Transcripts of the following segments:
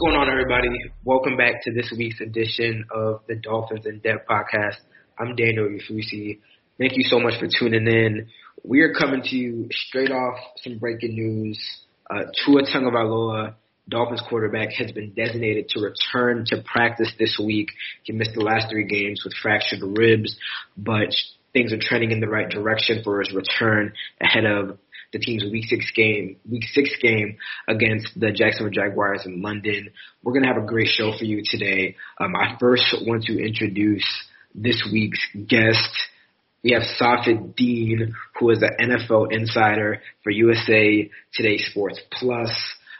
going on, everybody? Welcome back to this week's edition of the Dolphins in Depth podcast. I'm Daniel Oyefusi. Thank you so much for tuning in. We are coming to you straight off some breaking news. Uh, Tua Tagovailoa, Dolphins quarterback, has been designated to return to practice this week. He missed the last three games with fractured ribs, but things are trending in the right direction for his return ahead of the team's week six game, week six game against the Jacksonville Jaguars in London. We're gonna have a great show for you today. Um, I first want to introduce this week's guest. We have Safid Deen, who is an NFL insider for USA Today Sports Plus.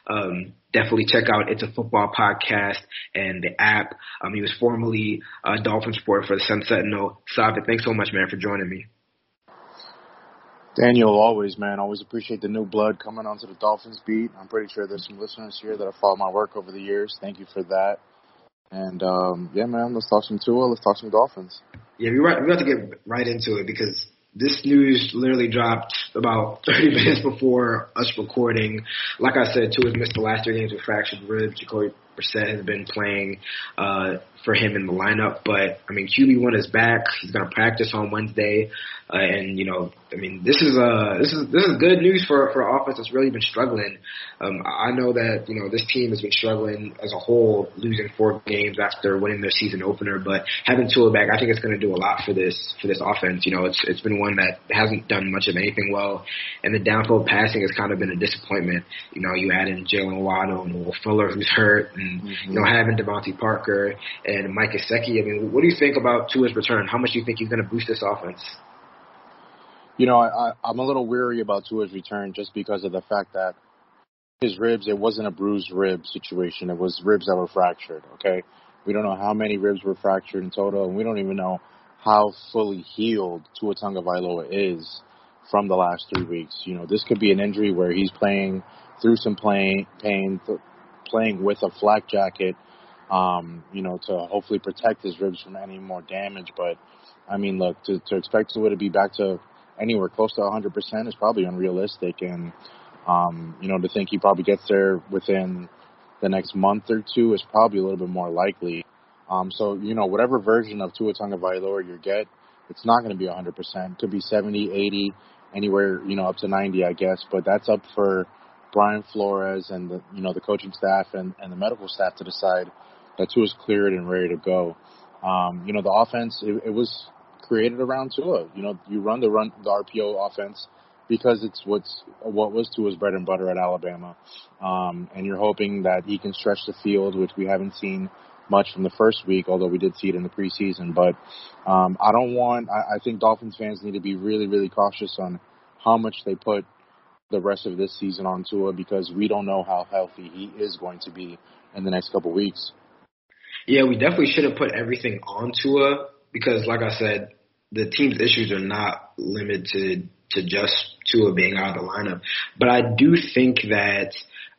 Um, definitely check out It's a Football podcast and the app. Um, he was formerly a Dolphin sport for the Sun Sentinel. Safid, thanks so much, man, for joining me. Daniel, always, man. Always appreciate the new blood coming onto the Dolphins beat. I'm pretty sure there's some listeners here that have followed my work over the years. Thank you for that. And um, yeah, man, let's talk some Tua. Let's talk some Dolphins. Yeah, we right, have to get right into it because this news literally dropped about 30 minutes before us recording. Like I said, Tua has missed the last three games with fractured ribs. Jacoby Brissett has been playing uh, for him in the lineup, but I mean, QB one is back. He's going to practice on Wednesday, uh, and you know, I mean, this is uh this is this is good news for for offense that's really been struggling. Um, I know that you know this team has been struggling as a whole, losing four games after winning their season opener, but having Tua back, I think it's going to do a lot for this for this offense. You know, it's it's been one that hasn't done much of anything well, and the downfield passing has kind of been a disappointment. You know, you add in Jaylen Waddle and Will Fuller, who's hurt, and mm-hmm. you know having DeVante Parker and Mike Gesicki. I mean, what do you think about Tua's return? How much do you think he's going to boost this offense? You know, I, I'm a little weary about Tua's return just because of the fact that his ribs, it wasn't a bruised rib situation. It was ribs that were fractured, okay? We don't know how many ribs were fractured in total, and we don't even know how fully healed Tua Tagovailoa is from the last three weeks. You know, this could be an injury where he's playing through some pain, pain playing with a flak jacket, um, you know, to hopefully protect his ribs from any more damage. But I mean, look, to, to expect Tua to be back to anywhere close to 100% is probably unrealistic. And, um, you know, to think he probably gets there within the next month or two is probably a little bit more likely. Um, so, you know, whatever version of Tua Tagovailoa you get, it's not going to be 100%. Could be 70, 80, anywhere, you know, up to 90, I guess. But that's up for Brian Flores and the, you know, the coaching staff and, and the medical staff to decide that Tua's cleared and ready to go. Um, you know, the offense, it, it was created around Tua. You know, you run the run the RPO offense because it's what's what was Tua's bread and butter at Alabama, um, and you're hoping that he can stretch the field, which we haven't seen much from the first week, although we did see it in the preseason. But um, I don't want. I, I think Dolphins fans need to be really, really cautious on how much they put the rest of this season on Tua because we don't know how healthy he is going to be in the next couple weeks. Yeah, we definitely should have put everything on Tua because, like I said, the team's issues are not limited to just Tua being out of the lineup. But I do think that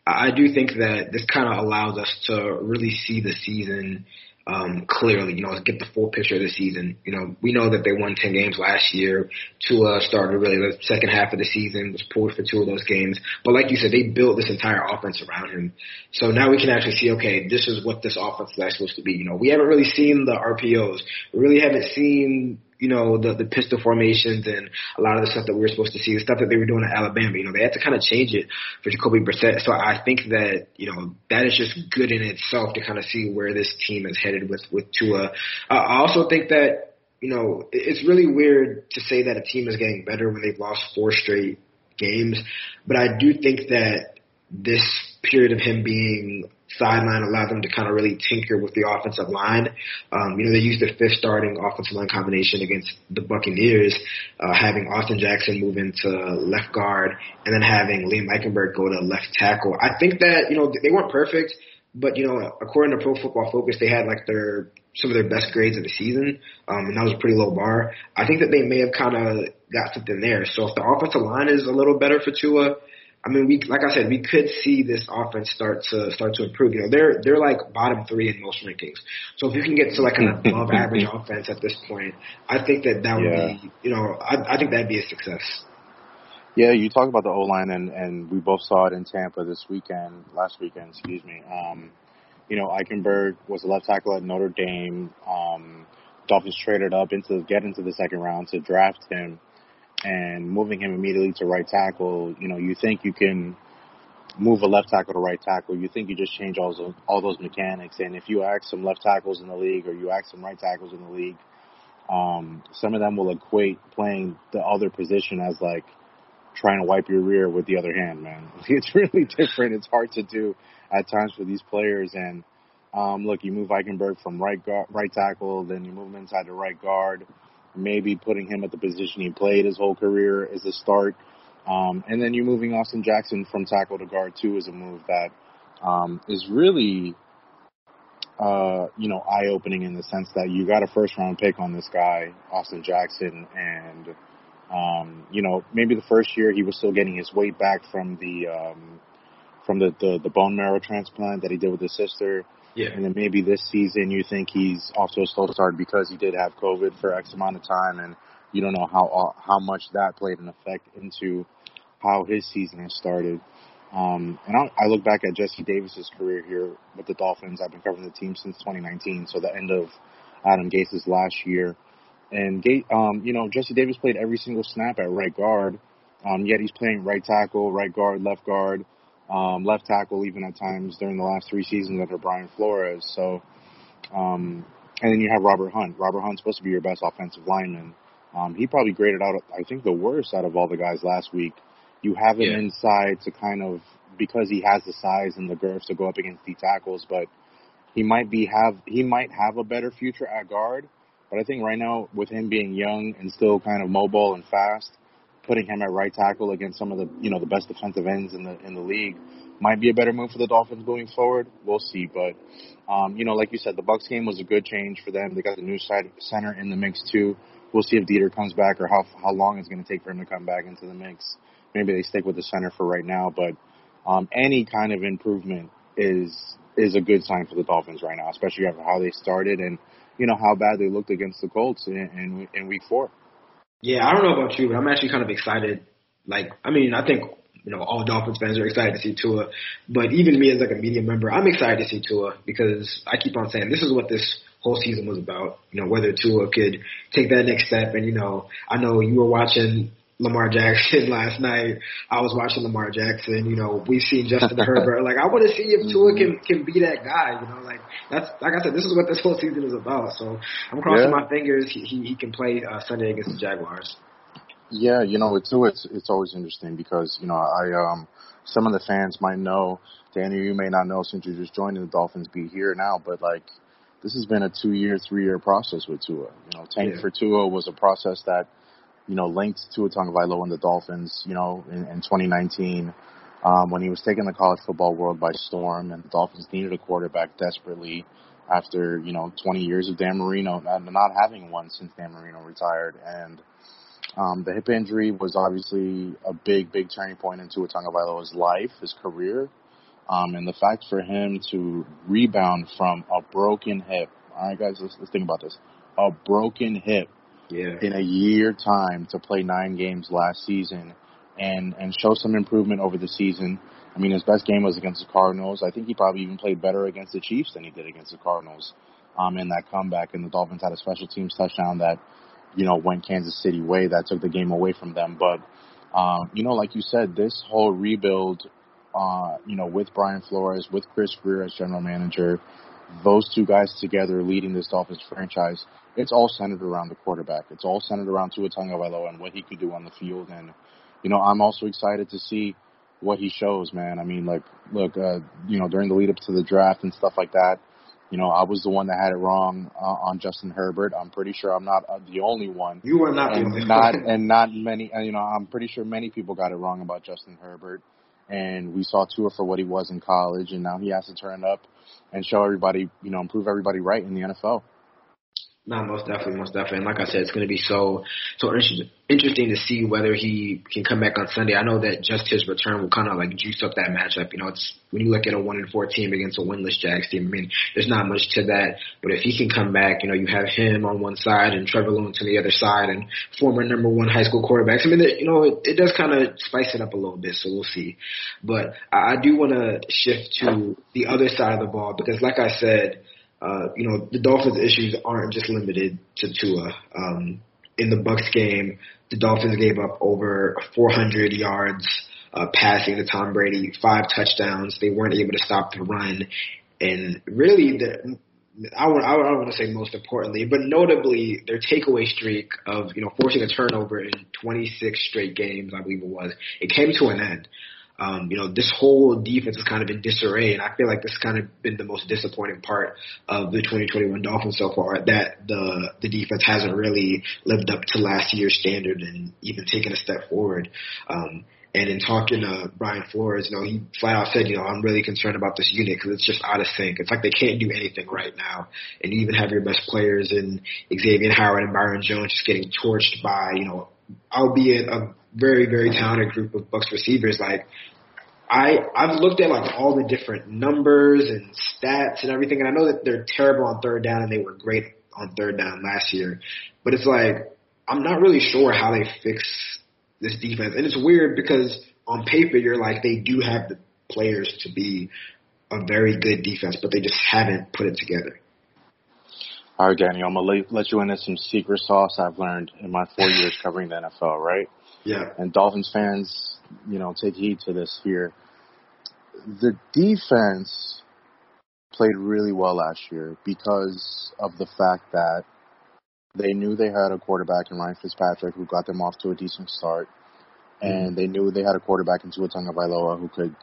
I do think that this kind of allows us to really see the season um, clearly, you know, get the full picture of the season. You know, we know that they won 10 games last year. Tua started really the second half of the season, was pulled for two of those games. But like you said, they built this entire offense around him. So now we can actually see, okay, this is what this offense is supposed to be. You know, we haven't really seen the RPOs. We really haven't seen you know, the, the pistol formations and a lot of the stuff that we were supposed to see, the stuff that they were doing at Alabama. You know, they had to kind of change it for Jacoby Brissett. So I think that, you know, that is just good in itself to kind of see where this team is headed with, with Tua. I also think that, you know, it's really weird to say that a team is getting better when they've lost four straight games, but I do think that this period of him being sideline allowed them to kind of really tinker with the offensive line. Um, you know, they used their fifth starting offensive line combination against the Buccaneers, uh, having Austin Jackson move into left guard and then having Liam Eichenberg go to left tackle. I think that, you know, they weren't perfect, but, you know, according to Pro Football Focus, they had like their, some of their best grades of the season, um, and that was a pretty low bar. I think that they may have kind of got something there. So if the offensive line is a little better for Tua, I mean, we like I said, we could see this offense start to start to improve. You know, they're they're like bottom three in most rankings. So if you can get to like an above average offense at this point, I think that that would yeah. be, you know, I, I think that'd be a success. Yeah, you talk about the O line, and and we both saw it in Tampa this weekend, last weekend, excuse me. Um, you know, Eichenberg was a left tackle at Notre Dame. Um, Dolphins traded up into get into the second round to draft him, and moving him immediately to right tackle. You know, you think you can move a left tackle to right tackle. You think you just change all those all those mechanics, and if you ask some left tackles in the league or you ask some right tackles in the league, um, some of them will equate playing the other position as like trying to wipe your rear with the other hand, man. It's really different. It's hard to do at times for these players. And um, look, you move Eichenberg from right guard, right tackle, then you move him inside to right guard. Maybe putting him at the position he played his whole career is a start. Um, and then you moving Austin Jackson from tackle to guard too is a move that um, is really, uh, you know, eye opening in the sense that you got a first round pick on this guy, Austin Jackson, and um, you know, maybe the first year he was still getting his weight back from the um, from the, the the bone marrow transplant that he did with his sister. Yeah. And then maybe this season you think he's to a slow start because he did have COVID for X amount of time, and you don't know how how much that played an effect into how his season has started. Um, and I, I look back at Jesse Davis's career here with the Dolphins. I've been covering the team since 2019, so the end of Adam Gase's last year. And um, you know, Jesse Davis played every single snap at right guard. Um, yet he's playing right tackle, right guard, left guard, um, left tackle, even at times during the last three seasons under Brian Flores. So, um, and then you have Robert Hunt. Robert Hunt's supposed to be your best offensive lineman. Um, he probably graded out, I think, the worst out of all the guys last week. You have him Yeah. inside to kind of because he has the size and the girth to go up against the tackles, but he might be have he might have a better future at guard. But I think right now, with him being young and still kind of mobile and fast, putting him at right tackle against some of the you know the best defensive ends in the in the league might be a better move for the Dolphins moving forward. We'll see, but um, you know, like you said, the Bucks game was a good change for them. They got the new side center in the mix too. We'll see if Deiter comes back or how how long it's going to take for him to come back into the mix. Maybe they stick with the center for right now, but um, any kind of improvement is is a good sign for the Dolphins right now, especially after how they started and you know how bad they looked against the Colts in, in, in Week Four. Yeah, I don't know about you, but I'm actually kind of excited. Like, I mean, I think you know all Dolphins fans are excited to see Tua, but even me as like a media member, I'm excited to see Tua because I keep on saying this is what this whole season was about. You know, whether Tua could take that next step, and you know, I know you were watching Lamar Jackson last night. I was watching Lamar Jackson. You know, we've seen Justin Herbert. Like, I want to see if Tua can can be that guy. You know, like that's like I said, this is what this whole season is about. So I'm crossing Yeah. my fingers. He he, he can play uh, Sunday against the Jaguars. Yeah, you know, it's it's it's always interesting because you know I um some of the fans might know, Daniel, you may not know since you're just joining the Dolphins be here now, but like this has been a two year, three year process with Tua. You know, Tank Yeah. for Tua was a process that you know linked Tua Tagovailoa and the Dolphins. You know, in, in 2019. Um, when he was taking the college football world by storm, and the Dolphins needed a quarterback desperately after you know 20 years of Dan Marino not, not having one since Dan Marino retired, and um, the hip injury was obviously a big, big turning point in Tua Tagovailoa's life, his career, um, and the fact for him to rebound from a broken hip. All right, guys, let's, let's think about this: a broken hip Yeah. in a year time to play nine games last season and and show some improvement over the season. I mean, his best game was against the Cardinals. I think he probably even played better against the Chiefs than he did against the Cardinals um, in that comeback. And the Dolphins had a special teams touchdown that, you know, went Kansas City way that took the game away from them. But, um, you know, like you said, this whole rebuild, uh, you know, with Brian Flores, with Chris Grier as general manager, those two guys together leading this Dolphins franchise, it's all centered around the quarterback. It's all centered around Tua Tagovailoa and what he could do on the field. And, you know, I'm also excited to see what he shows, man. I mean, like, look, uh, you know, during the lead up to the draft and stuff like that, you know, I was the one that had it wrong uh, on Justin Herbert. I'm pretty sure I'm not uh, the only one. You are not the only And not one. and not many. And, you know, I'm pretty sure many people got it wrong about Justin Herbert. And we saw Tua for what he was in college, and now he has to turn up and show everybody, you know, and prove everybody right in the NFL. No, most definitely, most definitely. And like I said, it's going to be so so interesting to see whether he can come back on Sunday. I know that just his return will kind of like juice up that matchup. You know, it's when you look at a one and four team against a winless Jags team. I mean, there's not much to that. But if he can come back, you know, you have him on one side and Trevor Lawrence on the other side, and former number one high school quarterbacks. I mean, you know, it, it does kind of spice it up a little bit. So we'll see. But I, I do want to shift to the other side of the ball because, like I said uh, you know, the Dolphins' issues aren't just limited to Tua. Um, in the Bucks game, the Dolphins gave up over 400 yards uh, passing to Tom Brady, five touchdowns. They weren't able to stop the run, and really, the I would I don't want to say most importantly, but notably their takeaway streak of you know forcing a turnover in 26 straight games, I believe it was, it came to an end um, you know, this whole defense is kind of in disarray, and I feel like this kind of been the most disappointing part of the 2021 Dolphins so far. That the the defense hasn't really lived up to last year's standard and even taken a step forward. Um, and in talking to Brian Flores, you know, he flat out said, you know, I'm really concerned about this unit because it's just out of sync. It's like they can't do anything right now. And you even have your best players in Xavier Howard and Byron Jones just getting torched by, you know, albeit a very, very talented group of Bucks receivers. Like I I've looked at like all the different numbers and stats and everything, and I know that they're terrible on third down and they were great on third down last year, but it's like I'm not really sure how they fix this defense, and it's weird because on paper you're like they do have the players to be a very good defense, but they just haven't put it together. All right, Daniel, I'm gonna let you into some secret sauce I've learned in my four years covering the NFL, right? Yeah. And Dolphins fans, you know, take heed to this here the defense played really well last year because of the fact that they knew they had a quarterback in Ryan Fitzpatrick who got them off to a decent start, and mm-hmm. they knew they had a quarterback in Tua Tagovailoa who could,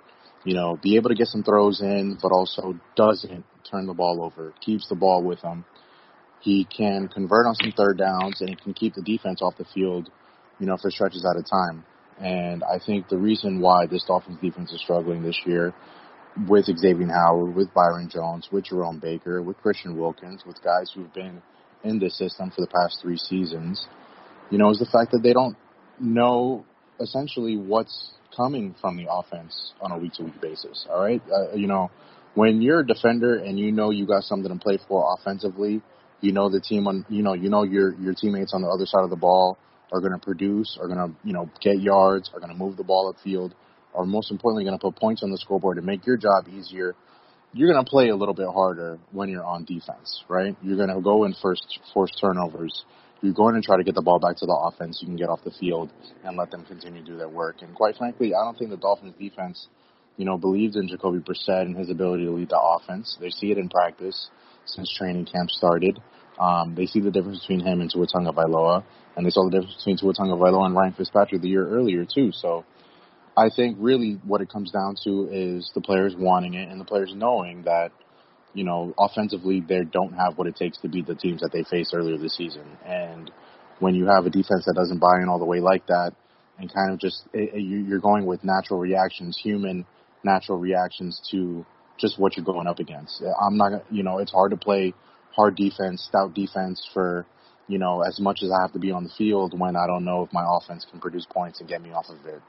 you know, be able to get some throws in, but also doesn't turn the ball over, keeps the ball with him. He can convert on some third downs, and he can keep the defense off the field, you know, for stretches at a time. And I think the reason why this Dolphins defense is struggling this year with Xavier Howard, with Byron Jones, with Jerome Baker, with Christian Wilkins, with guys who've been in this system for the past three seasons, you know, is the fact that they don't know essentially what's coming from the offense on a week to week basis. All right. Uh, you know, when you're a defender and you know you got something to play for offensively, you know the team on, you know, you know your, your teammates on the other side of the ball are going to produce, are going to, you know, get yards, are going to move the ball upfield, are most importantly, going to put points on the scoreboard to make your job easier, you're going to play a little bit harder when you're on defense, right? You're going to go in first, force turnovers. You're going to try to get the ball back to the offense. You can get off the field and let them continue to do their work. And quite frankly, I don't think the Dolphins defense, you know, believes in Jacoby Brissett and his ability to lead the offense. They see it in practice since training camp started. Um, they see the difference between him and Tua Tagovailoa, and they saw the difference between Tua Tagovailoa and Ryan Fitzpatrick the year earlier too. So I think really what it comes down to is the players wanting it and the players knowing that you know offensively they don't have what it takes to beat the teams that they faced earlier this season. And when you have a defense that doesn't buy in all the way like that, and kind of just it, you're going with natural reactions, human natural reactions to just what you're going up against. I'm not, you know, it's hard to play hard defense, stout defense for, you know, as much as I have to be on the field when I don't know if my offense can produce points and get me off of it.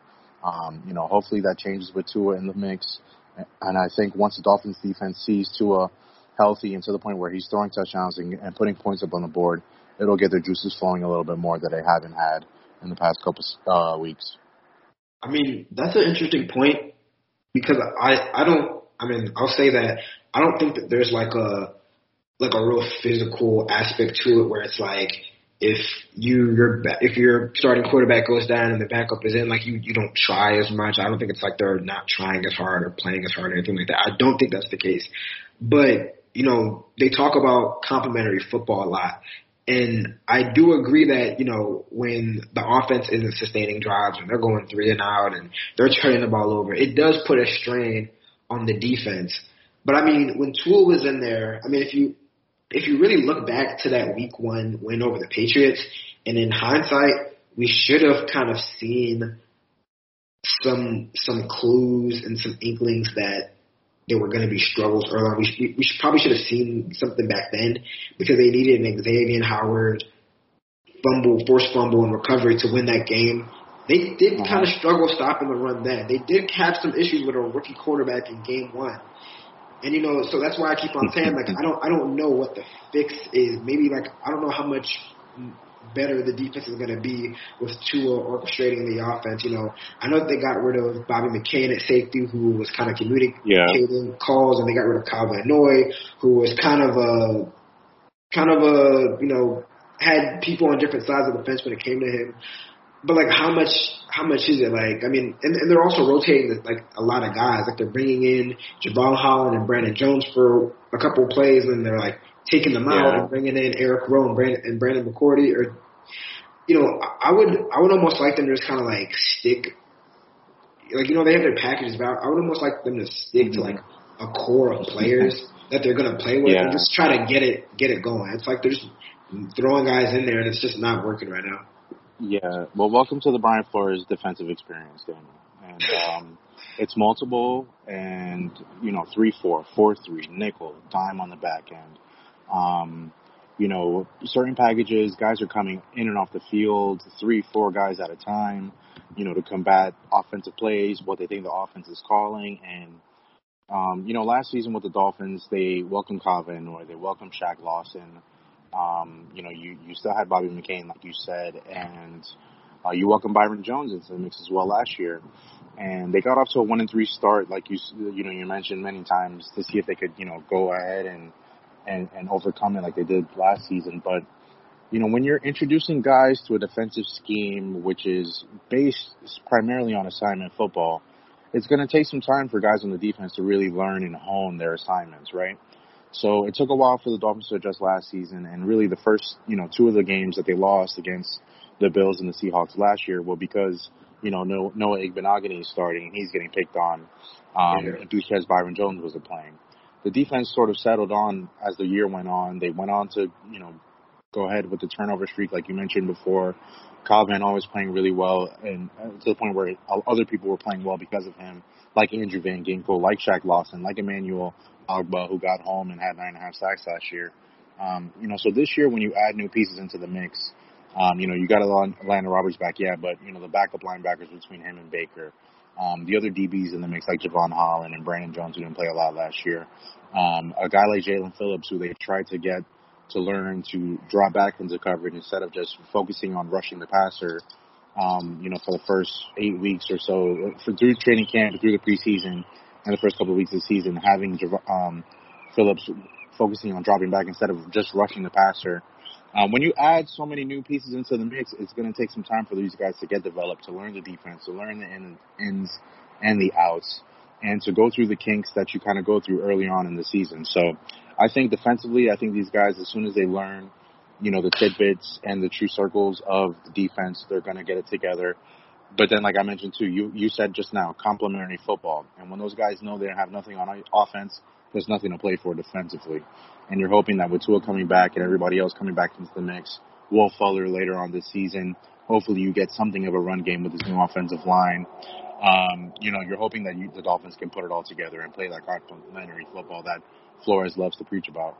Um, you know, hopefully that changes with Tua in the mix. And I think once the Dolphins defense sees Tua healthy and to the point where he's throwing touchdowns and, and putting points up on the board, it'll get their juices flowing a little bit more that they haven't had in the past couple uh, weeks. I mean, that's an interesting point because I I don't I mean I'll say that I don't think that there's like a like a real physical aspect to it where it's like if you your if your starting quarterback goes down and the backup is in, like you you don't try as much. I don't think it's like they're not trying as hard or playing as hard or anything like that. I don't think that's the case. But you know they talk about complementary football a lot, and I do agree that you know when the offense isn't sustaining drives and they're going three and out and they're turning the ball over, it does put a strain on the defense. But I mean, when Tua was in there, I mean, if you if you really look back to that week one win over the Patriots, and in hindsight, we should have kind of seen some some clues and some inklings that there were going to be struggles early on. We, should, we should, probably should have seen something back then because they needed an Xavier and Howard fumble, forced fumble, and recovery to win that game. They did uh-huh. kind of struggle stopping the run then. They did have some issues with a rookie quarterback in game one. And you know, so that's why I keep on saying like I don't I don't know what the fix is. Maybe like I don't know how much better the defense is going to be with Tua orchestrating the offense. You know, I know they got rid of Bobby McCain at safety, who was kind of communicating yeah. calls, and they got rid of Kyle Van Noy, who was kind of a kind of a you know had people on different sides of the fence when it came to him. But like, how much? How much is it? Like, I mean, and, and they're also rotating like a lot of guys. Like they're bringing in Jevon Holland and Brandon Jones for a couple of plays, and they're like taking them out yeah. and bringing in Eric Rowe and Brandon, and Brandon McCourty. Or, you know, I would I would almost like them to just kind of like stick. Like you know, they have their packages, but I would almost like them to stick to like a core of players that they're gonna play with yeah. and just try to get it get it going. It's like they're just throwing guys in there and it's just not working right now. Yeah. Well, welcome to the Brian Flores defensive experience, Daniel. And um, it's multiple and you know three four, four three, nickel, dime on the back end. Um, you know, certain packages, guys are coming in and off the field, three, four guys at a time, you know, to combat offensive plays, what they think the offense is calling. And, um, you know, last season with the Dolphins, they welcomed Van Noy, they welcomed Shaq Lawson. Um, you know, you, you still had Bobby McCain, like you said, and uh, you welcomed Byron Jones into the mix as well last year. And they got off to a one and three start, like you you know you mentioned many times, to see if they could you know go ahead and and and overcome it like they did last season. But you know when you're introducing guys to a defensive scheme which is based primarily on assignment football, it's going to take some time for guys on the defense to really learn and hone their assignments, right? So it took a while for the Dolphins to adjust last season, and really the first, you know, two of the games that they lost against the Bills and the Seahawks last year were because, you know, Noah Igbinoghene is starting and he's getting picked on um, yeah. because Byron Jones wasn't playing. The defense sort of settled on as the year went on. They went on to, you know, go ahead with the turnover streak, like you mentioned before. Kyle Van Noy playing really well, and uh, to the point where other people were playing well because of him, like Andrew Van Ginkel, like Shaq Lawson, like Emmanuel Ogbah, who got home and had nine and a half sacks last year. Um, you know, so this year when you add new pieces into the mix, um, you know, you got Elandon Roberts back, yeah, but you know the backup linebackers between him and Baker, um, the other DBs in the mix like Jevon Holland and Brandon Jones who didn't play a lot last year, um, a guy like Jaelan Phillips who they tried to get to learn to draw back into coverage instead of just focusing on rushing the passer. Um, you know, for the first eight weeks or so, for through training camp, through the preseason, and the first couple of weeks of the season, having um, Phillips focusing on dropping back instead of just rushing the passer. Um, when you add so many new pieces into the mix, it's going to take some time for these guys to get developed, to learn the defense, to learn the ins and the outs, and to go through the kinks that you kind of go through early on in the season. So I think defensively, I think these guys, as soon as they learn, you know, the tidbits and the true circles of the defense, they're going to get it together. But then, like I mentioned too, you you said just now, complementary football, and when those guys know they have nothing on offense, there's nothing to play for defensively, and you're hoping that with Tua coming back and everybody else coming back into the mix, Will Fuller later on this season, hopefully you get something of a run game with this new offensive line. Um, you know, you're hoping that you, the Dolphins can put it all together and play that complementary football that Flores loves to preach about.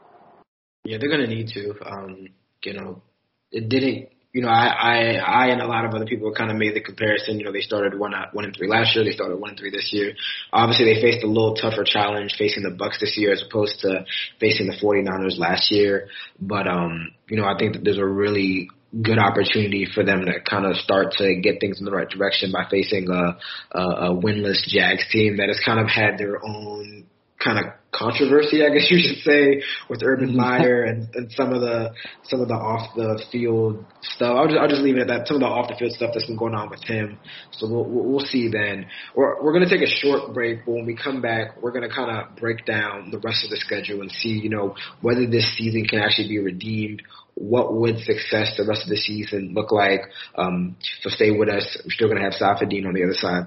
Yeah, they're gonna need to. Um, you know, it didn't you know, I, I, I and a lot of other people kind of made the comparison. You know, they started one, one and three last year. They started one and three this year. Obviously, they faced a little tougher challenge facing the Bucks this year as opposed to facing the 49ers last year. But, um, you know, I think that there's a really good opportunity for them to kind of start to get things in the right direction by facing a, a, a winless Jags team that has kind of had their own kind of controversy, I guess you should say, with Urban mm-hmm. Meyer and, and some of the some of the off the field stuff. I'll just I'll just leave it at that. Some of the off the field stuff that's been going on with him. So we'll we'll see then. We're we're gonna take a short break, but when we come back, we're gonna kind of break down the rest of the schedule and see you know whether this season can actually be redeemed. What would success the rest of the season look like? Um, so stay with us. We're still gonna have Safid Deen on the other side.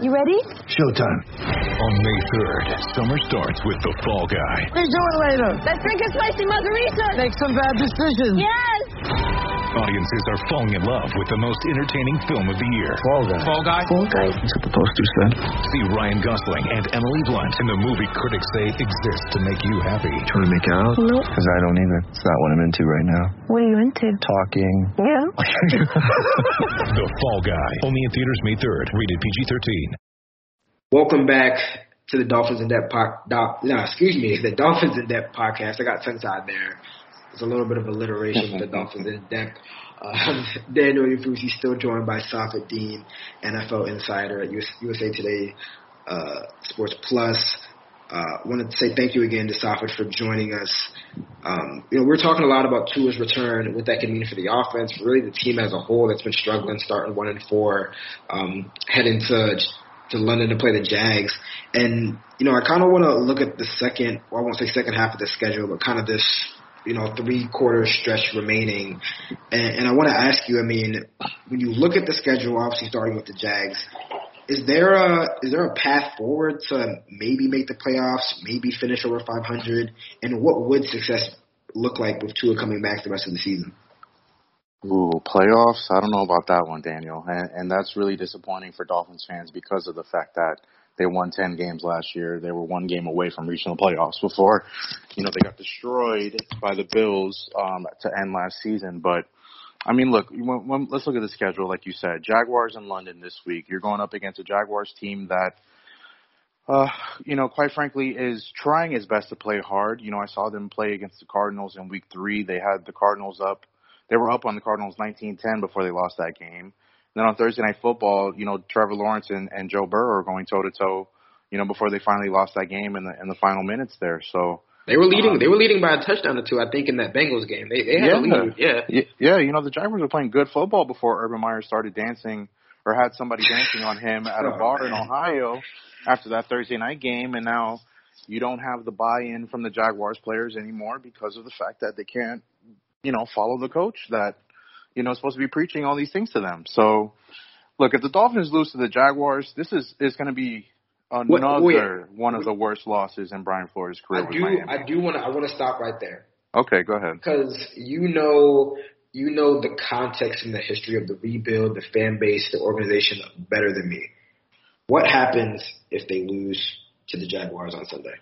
You ready? Showtime. On May 3rd, summer starts with The Fall Guy. What are you doing later? Let's drink a spicy margarita. Make some bad decisions. Yes. Audiences are falling in love with the most entertaining film of the year. Fall guy. Fall Guy. Fall guy. That's what the poster said. See Ryan Gosling and Emily Blunt in the movie critics say exists to make you happy. Trying to make it out? Nope. Because I don't either. It's not what I'm into right now. What are you into? Talking. Yeah. the Fall Guy. Only in theaters May 3rd. Rated PG-13. Welcome back to the Dolphins in Depth po- do- no, excuse me, the Dolphins in Depth podcast. I got tongue tied there. It's a little bit of alliteration with the Dolphins in Depth. Um, Daniel Oyefusi still joined by Safid Deen, NFL insider at USA Today uh, Sports Plus. Uh, wanted to say thank you again to Safid for joining us. Um, you know, we're talking a lot about Tua's return, what that can mean for the offense, really the team as a whole that's been struggling, starting one and four, um, heading to to London to play the Jags. And, you know, I kind of want to look at the second, well, I won't say second half of the schedule, but kind of this, you know, three quarter stretch remaining. And, and I want to ask you, I mean, when you look at the schedule, obviously starting with the Jags, is there a is there a path forward to maybe make the playoffs, maybe finish over 500, and what would success look like with Tua coming back the rest of the season? Ooh, playoffs? I don't know about that one, Daniel. And, and that's really disappointing for Dolphins fans because of the fact that they won 10 games last year. They were one game away from reaching the playoffs before, you know, they got destroyed by the Bills um, to end last season. But, I mean, look, when, when, let's look at the schedule. Like you said, Jaguars in London this week. You're going up against a Jaguars team that uh, you know, quite frankly, is trying his best to play hard. You know, I saw them play against the Cardinals in week three. They had the Cardinals up. They were up on the Cardinals 19-10 before they lost that game. Then on Thursday Night Football, you know, Trevor Lawrence and, and Joe Burrow are going toe to toe, you know, before they finally lost that game in the in the final minutes there. So They were leading. Um, they were leading by a touchdown or two, I think, in that Bengals game. They they had a lead. Yeah. Yeah, you know, the Jaguars were playing good football before Urban Meyer started dancing or had somebody dancing on him at a Oh, bar in. Ohio after that Thursday night game, and now you don't have the buy-in from the Jaguars players anymore because of the fact that they can't, you know, follow the coach that you know supposed to be preaching all these things to them. So, look, if the Dolphins lose to the Jaguars, this is is going to be another wait. one of the worst losses in Brian Flores' career I do. I do want to. I want to stop right there. Okay, go ahead. because you know you know the context and the history of the rebuild, the fan base, the organization better than me. What happens if they lose to the Jaguars on Sunday?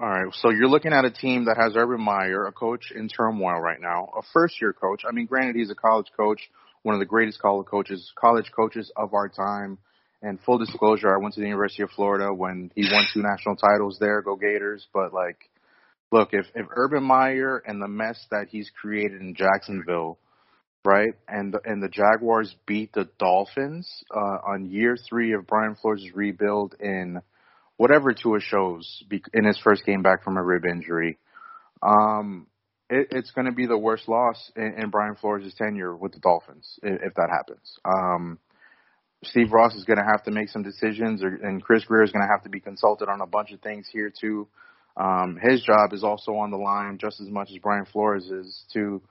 All right, so you're looking at a team that has Urban Meyer, a coach in turmoil right now, a first-year coach. I mean, granted, he's a college coach, one of the greatest college coaches, college coaches of our time. And full disclosure, I went to the University of Florida when he won two national titles there. Go Gators! But like, look, if if Urban Meyer and the mess that he's created in Jacksonville, right, and the, and the Jaguars beat the Dolphins uh, on year three of Brian Flores' rebuild in whatever Tua shows in his first game back from a rib injury, um, it, it's going to be the worst loss in, in Brian Flores' tenure with the Dolphins if, if that happens. Um, Steve Ross is going to have to make some decisions, or, and Chris Grier is going to have to be consulted on a bunch of things here too. Um, his job is also on the line just as much as Brian Flores is too.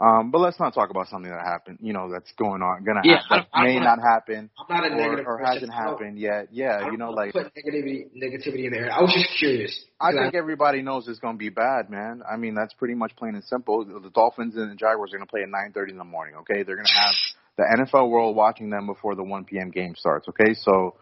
Um, but let's not talk about something that happened, you know, that's going on, going to Yeah, happen, I- I may don't happen, I'm not a or, negative or hasn't I happened yet. Yeah, I you know, like put negativity negativity in there. I was just curious. I think everybody knows it's going to be bad, man. I mean, that's pretty much plain and simple. The Dolphins and the Jaguars are going to play at 9:30 in the morning. Okay, they're going to have the NFL world watching them before the 1 p.m. game starts. Okay, so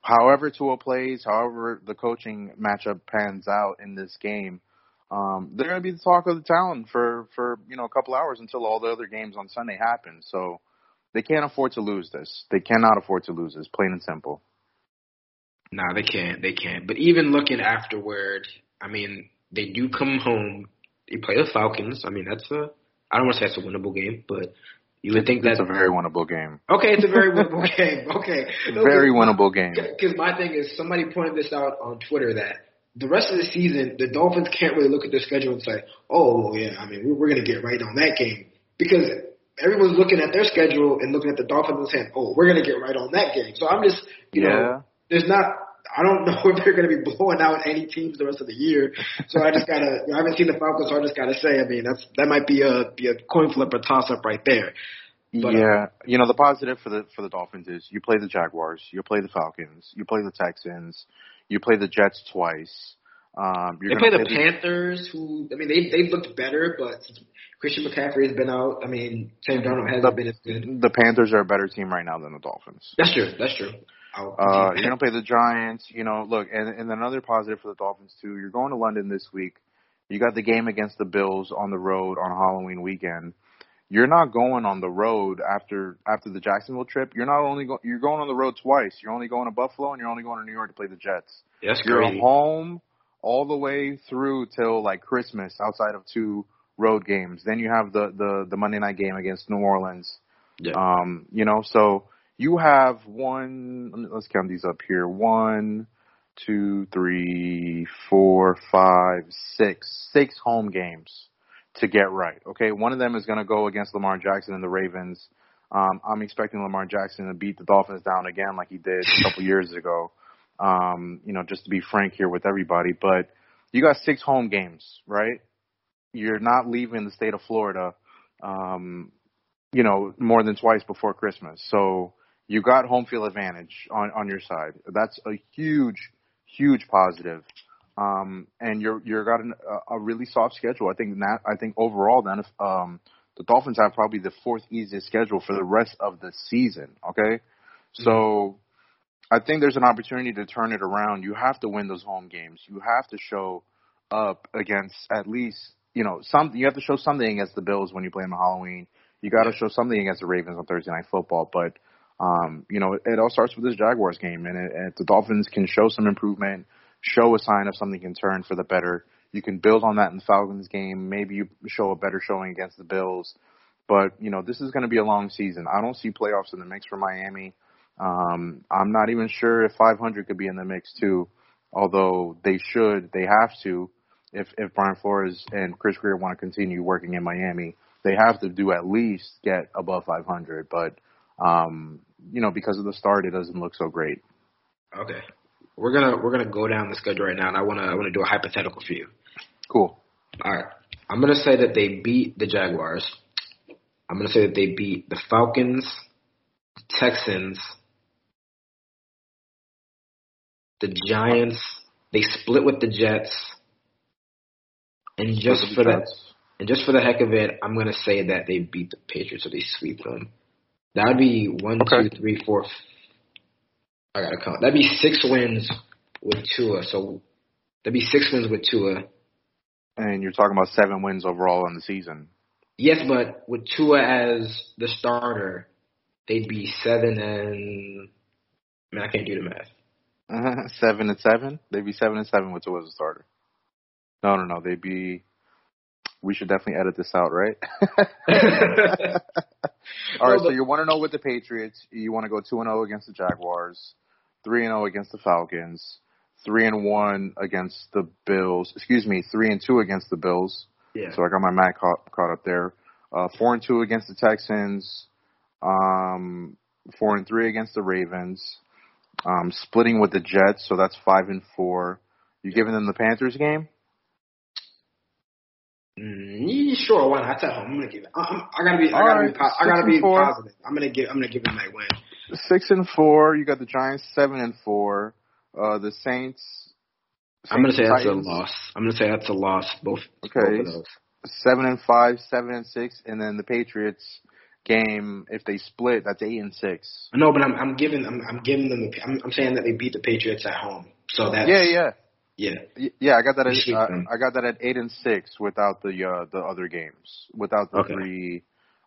however Tua plays, however the coaching matchup pans out in this game, um, they're going to be the talk of the town for for you know a couple hours until all the other games on Sunday happen. So they can't afford to lose this. They cannot afford to lose this. Plain and simple. No, they can't. They can't. But even looking afterward, I mean, they do come home. They play the Falcons. I mean, that's a. I don't want to say it's a winnable game, but you would think That's a very winnable game. Okay, it's a very winnable game. Okay, No, Very winnable game. Because my thing is, somebody pointed this out on Twitter that the rest of the season, the Dolphins can't really look at their schedule and say, "Oh, yeah, I mean, we're, we're going to get right on that game," because everyone's looking at their schedule and looking at the Dolphins and saying, "Oh, we're gonna get right on that game." So I'm just, you Yeah. know, there's not. I don't know if they're going to be blowing out any teams the rest of the year. So I just gotta. you know, I haven't seen the Falcons, so I just gotta say. I mean, that's that might be a be a coin flip or toss up right there. But, uh, yeah, you know the positive for the for the Dolphins is you play the Jaguars, you play the Falcons, you play the Texans, you play the Jets twice. Um, you're They play gonna the Panthers, who I mean, they they've looked better, but Christian McCaffrey has been out. I mean, Sam Darnold hasn't The- been as good. The Panthers are a better team right now than the Dolphins. That's true. That's true. Uh, you're gonna play the Giants. You know, look, and, and another positive for the Dolphins too. You're going to London this week. You got the game against the Bills on the road on Halloween weekend. You're not going on the road after after the Jacksonville trip. You're not only go, you're going on the road twice. You're only going to Buffalo and you're only going to New York to play the Jets. Yes, You're crazy. home all the way through till like Christmas, outside of two road games. Then you have the the the Monday night game against New Orleans. Yeah. Um, you know, so you have one. Let's count these up here. One, two, three, four, five, six, six home games to get right. Okay, one of them is going to go against Lamar Jackson and the Ravens. Um, I'm expecting Lamar Jackson to beat the Dolphins down again, like he did a couple years ago. Um, you know, just to be frank here with everybody, but you got six home games, right? You're not leaving the state of Florida. Um, you know, more than twice before Christmas. So you got home field advantage on, on your side. That's a huge, huge positive. Um, and you're, you're got an, a, a really soft schedule. I think that, I think overall then, if, um, the Dolphins have probably the fourth easiest schedule for the rest of the season. Okay. So I think there's an opportunity to turn it around. You have to win those home games. You have to show up against at least, you know, some, you have to show something against the Bills when you play them on Halloween. You got to show something against the Ravens on Thursday Night Football. But, um, you know, it, it all starts with this Jaguars game. And, it, and if the Dolphins can show some improvement, show a sign of something can turn for the better, you can build on that in the Falcons game. Maybe you show a better showing against the Bills. But, you know, this is going to be a long season. I don't see playoffs in the mix for Miami. Um, I'm not even sure if 500 could be in the mix too, although they should, they have to, if if Brian Flores and Chris Grier want to continue working in Miami, they have to do at least get above 500. But um, you know, because of the start, it doesn't look so great. Okay. We're gonna we're gonna go down the schedule right now, and I wanna I wanna do a hypothetical for you. Cool. All right. I'm gonna say that they beat the Jaguars. I'm gonna say that they beat the Falcons, the Texans, the Giants. They split with the Jets, and just for the and just for the heck of it, I'm gonna say that they beat the Patriots or they sweep them. That would be one, Okay. two, three, four. I gotta count. That'd be six wins with Tua. So that'd be six wins with Tua. And you're talking about seven wins overall in the season. Yes, but with Tua as the starter, they'd be seven and. I I can't do the math. Uh-huh. Seven and seven. They'd be seven and seven with Tua as a starter. No, no, no. They'd be. We should definitely edit this out, right? All right. So you want to know with the Patriots, you want to go two and zero against the Jaguars, three and zero against the Falcons, three and one against the Bills. Excuse me, three and two against the Bills. Yeah. So I got my math caught, caught up there. Uh, four and two against the Texans. Um, four and three against the Ravens. Um, splitting with the Jets, so that's five and four. You giving them the Panthers game? Mm, sure, why not? I tell him I'm gonna give it. I, I'm, I gotta be. I gotta right, be. I gotta be positive. I'm gonna give. I'm gonna give him that win. Six and four. You got the Giants seven and four. Uh, the Saints. I'm gonna say Saints, that's a loss. I'm gonna say that's a loss. Both. Okay. Both of those. Seven and five, seven and six, and then the Patriots game. If they split, that's eight and six. No, but I'm. I'm giving. I'm. I'm giving them. The, I'm, I'm saying that they beat the Patriots at home. So that's. Yeah, yeah. Yeah. Yeah, I got that at uh. I got that at eight and six without the uh, the other games, without the Okay. three,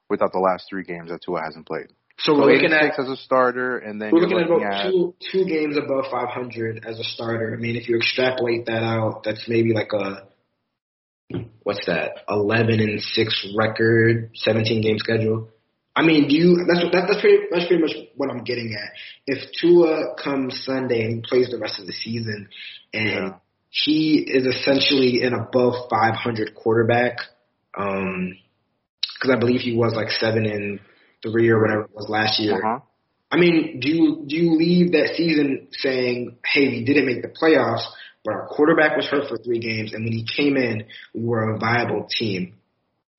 without the last three games that Tua hasn't played. So So we're looking at. six as a starter, and then We're you're looking at about at two two games above 500 as a starter. I mean, if you extrapolate that out, that's maybe like a what's that? 11 and six record, 17 game schedule. I mean, do you? That's that, that's pretty that's pretty much what I'm getting at. If Tua comes Sunday and plays the rest of the season, and Yeah. he is essentially an above 500 quarterback, um, because I believe he was like seven and three or whatever it was last year. Uh-huh. I mean, do you do you leave that season saying, "Hey, we didn't make the playoffs, but our quarterback was hurt for three games, and when he came in, we were a viable team."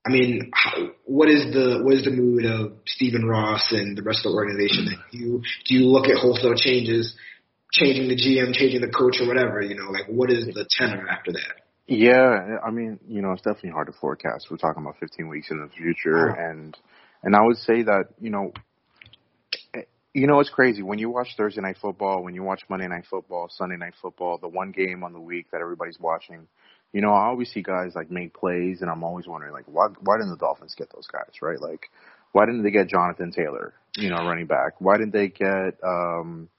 I mean, how, what is the what is the mood of Stephen Ross and the rest of the organization? Do you do you look at wholesale changes, changing the GM, changing the coach, or whatever? You know, like what is the tenor after that? Yeah, I mean, you know, it's definitely hard to forecast. We're talking about 15 weeks in the future, Oh. and and I would say that you know, you know, it's crazy when you watch Thursday night football, when you watch Monday night football, Sunday night football, the one game on the week that everybody's watching. You know, I always see guys like make plays, and I'm always wondering like, why why didn't the Dolphins get those guys right? Like, why didn't they get Jonathan Taylor, you know, running back? Why didn't they get um,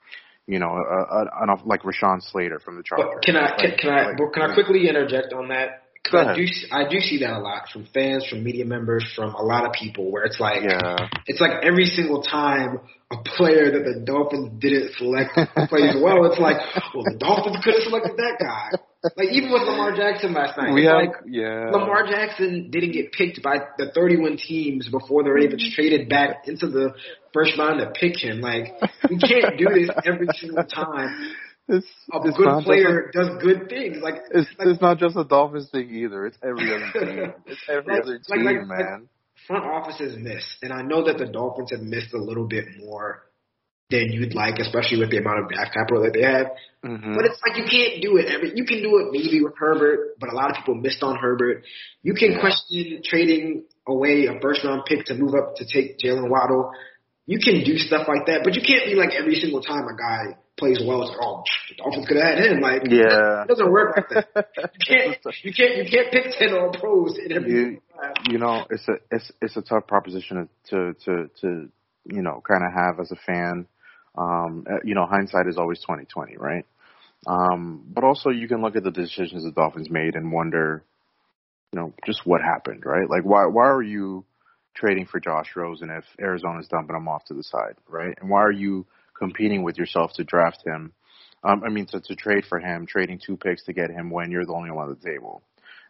you know, a, a, like Rashawn Slater from the Chargers? But can I can, Like- can I like- can I quickly interject on that? Because I do see- I do see that a lot from fans, from media members, from a lot of people, where it's like Yeah. it's like every single time a player that the Dolphins didn't select plays well, it's like, well, the Dolphins could have selected that guy. Like even with Lamar Jackson last night, We have, like yeah. Lamar Jackson didn't get picked by the 31 teams before they were even traded back into the first round to pick him. Like we can't do this every single time. It's, A it's good player does good things. Like it's, like, it's not just a Dolphins thing either. It's every other team. It's every Like- other team, like- man. front offices miss, and I know that the Dolphins have missed a little bit more than you'd like, especially with the amount of draft capital that they have. hmm But it's like you can't do it every. You can do it maybe with Herbert, but a lot of people missed on Herbert. You can Yeah. question trading away a first round pick to move up to take Jaylen Waddle. You can do stuff like that, but you can't be like every single time a guy plays well, it's like, oh, the Dolphins could have had him. Like, Yeah. it doesn't work like that. You can't, you can't, you can't pick ten all pros in every You- you know, it's a it's it's a tough proposition to to to you know kind of have as a fan. Um, uh, you know, hindsight is always twenty twenty, right? Um, but also you can look at the decisions the Dolphins made and wonder, you know, just what happened, right? Like why why are you trading for Josh Rosen if Arizona's dumping him off to the side, right? And why are you competing with yourself to draft him? Um, I mean, to, to trade for him, trading two picks to get him when you're the only one at the table.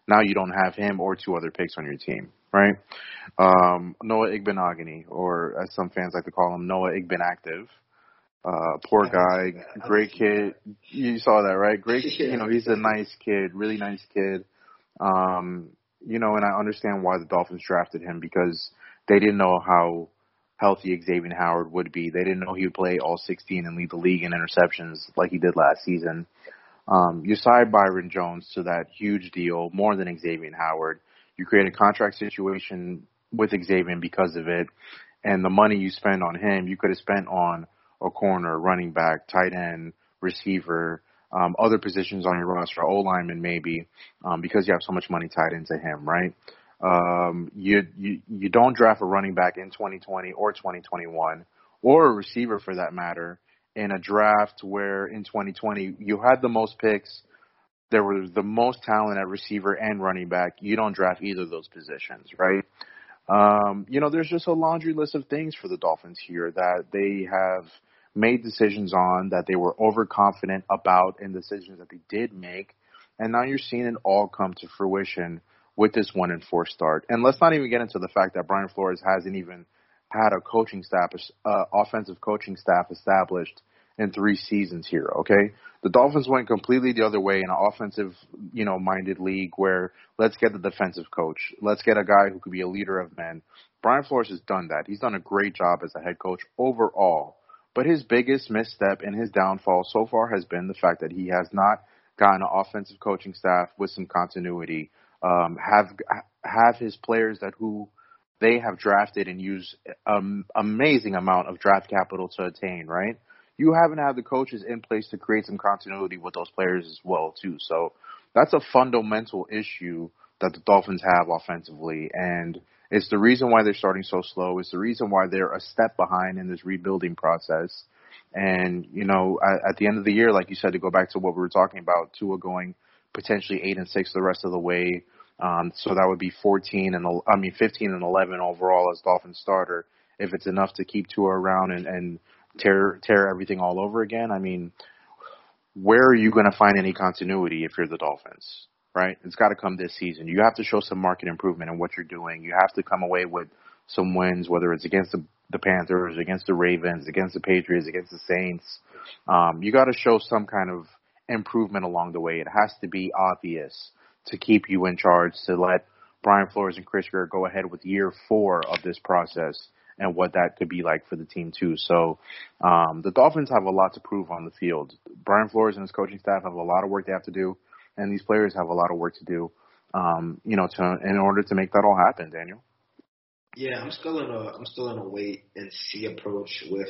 Now you don't have him or two other picks on your team, right? Um, Noah Igbinoghene, or as some fans like to call him, Noah Igbenactive. Uh, poor guy, great kid. You saw that, right? Great, you know, he's a nice kid, really nice kid. Um, you know, and I understand why the Dolphins drafted him because they didn't know how healthy Xavier Howard would be. They didn't know he would play all 16 and lead the league in interceptions like he did last season. Um, you signed Byron Jones to that huge deal, more than Xavier Howard. You create a contract situation with Xavier because of it, and the money you spend on him, you could have spent on a corner, running back, tight end, receiver, um, other positions on your roster, O lineman maybe, um, because you have so much money tied into him, right? Um, you, you you don't draft a running back in 2020 or 2021, or a receiver for that matter, in a draft where in 2020 you had the most picks, there was the most talent at receiver and running back. You don't draft either of those positions, right? Um, you know, there's just a laundry list of things for the Dolphins here that they have made decisions on that they were overconfident about and decisions that they did make. And now you're seeing it all come to fruition with this one and four start. And let's not even get into the fact that Brian Flores hasn't even had a coaching staff, uh, offensive coaching staff established in three seasons here. Okay, the Dolphins went completely the other way in an offensive, you know, minded league where let's get the defensive coach, let's get a guy who could be a leader of men. Brian Flores has done that. He's done a great job as a head coach overall. But his biggest misstep and his downfall so far has been the fact that he has not gotten an offensive coaching staff with some continuity. Um, have have his players that who they have drafted and used um, amazing amount of draft capital to attain. Right, you haven't had the coaches in place to create some continuity with those players as well too. So that's a fundamental issue that the Dolphins have offensively, and it's the reason why they're starting so slow. It's the reason why they're a step behind in this rebuilding process. And you know, at, at the end of the year, like you said, to go back to what we were talking about, Tua going potentially eight and six the rest of the way. Um, so that would be 14 and I mean 15 and 11 overall as Dolphins starter. If it's enough to keep Tua around and, and tear tear everything all over again, I mean, where are you going to find any continuity if you're the Dolphins? right? It's got to come this season. You have to show some market improvement in what you're doing. You have to come away with some wins, whether it's against the, the Panthers, against the Ravens, against the Patriots, against the Saints. Um, you got to show some kind of improvement along the way. It has to be obvious to keep you in charge, to let Brian Flores and Chris Grier go ahead with year four of this process and what that could be like for the team too. So um, the Dolphins have a lot to prove on the field. Brian Flores and his coaching staff have a lot of work they have to do, and these players have a lot of work to do. Um, you know, to in order to make that all happen, Daniel. Yeah, I'm still in a I'm still in a wait and see approach with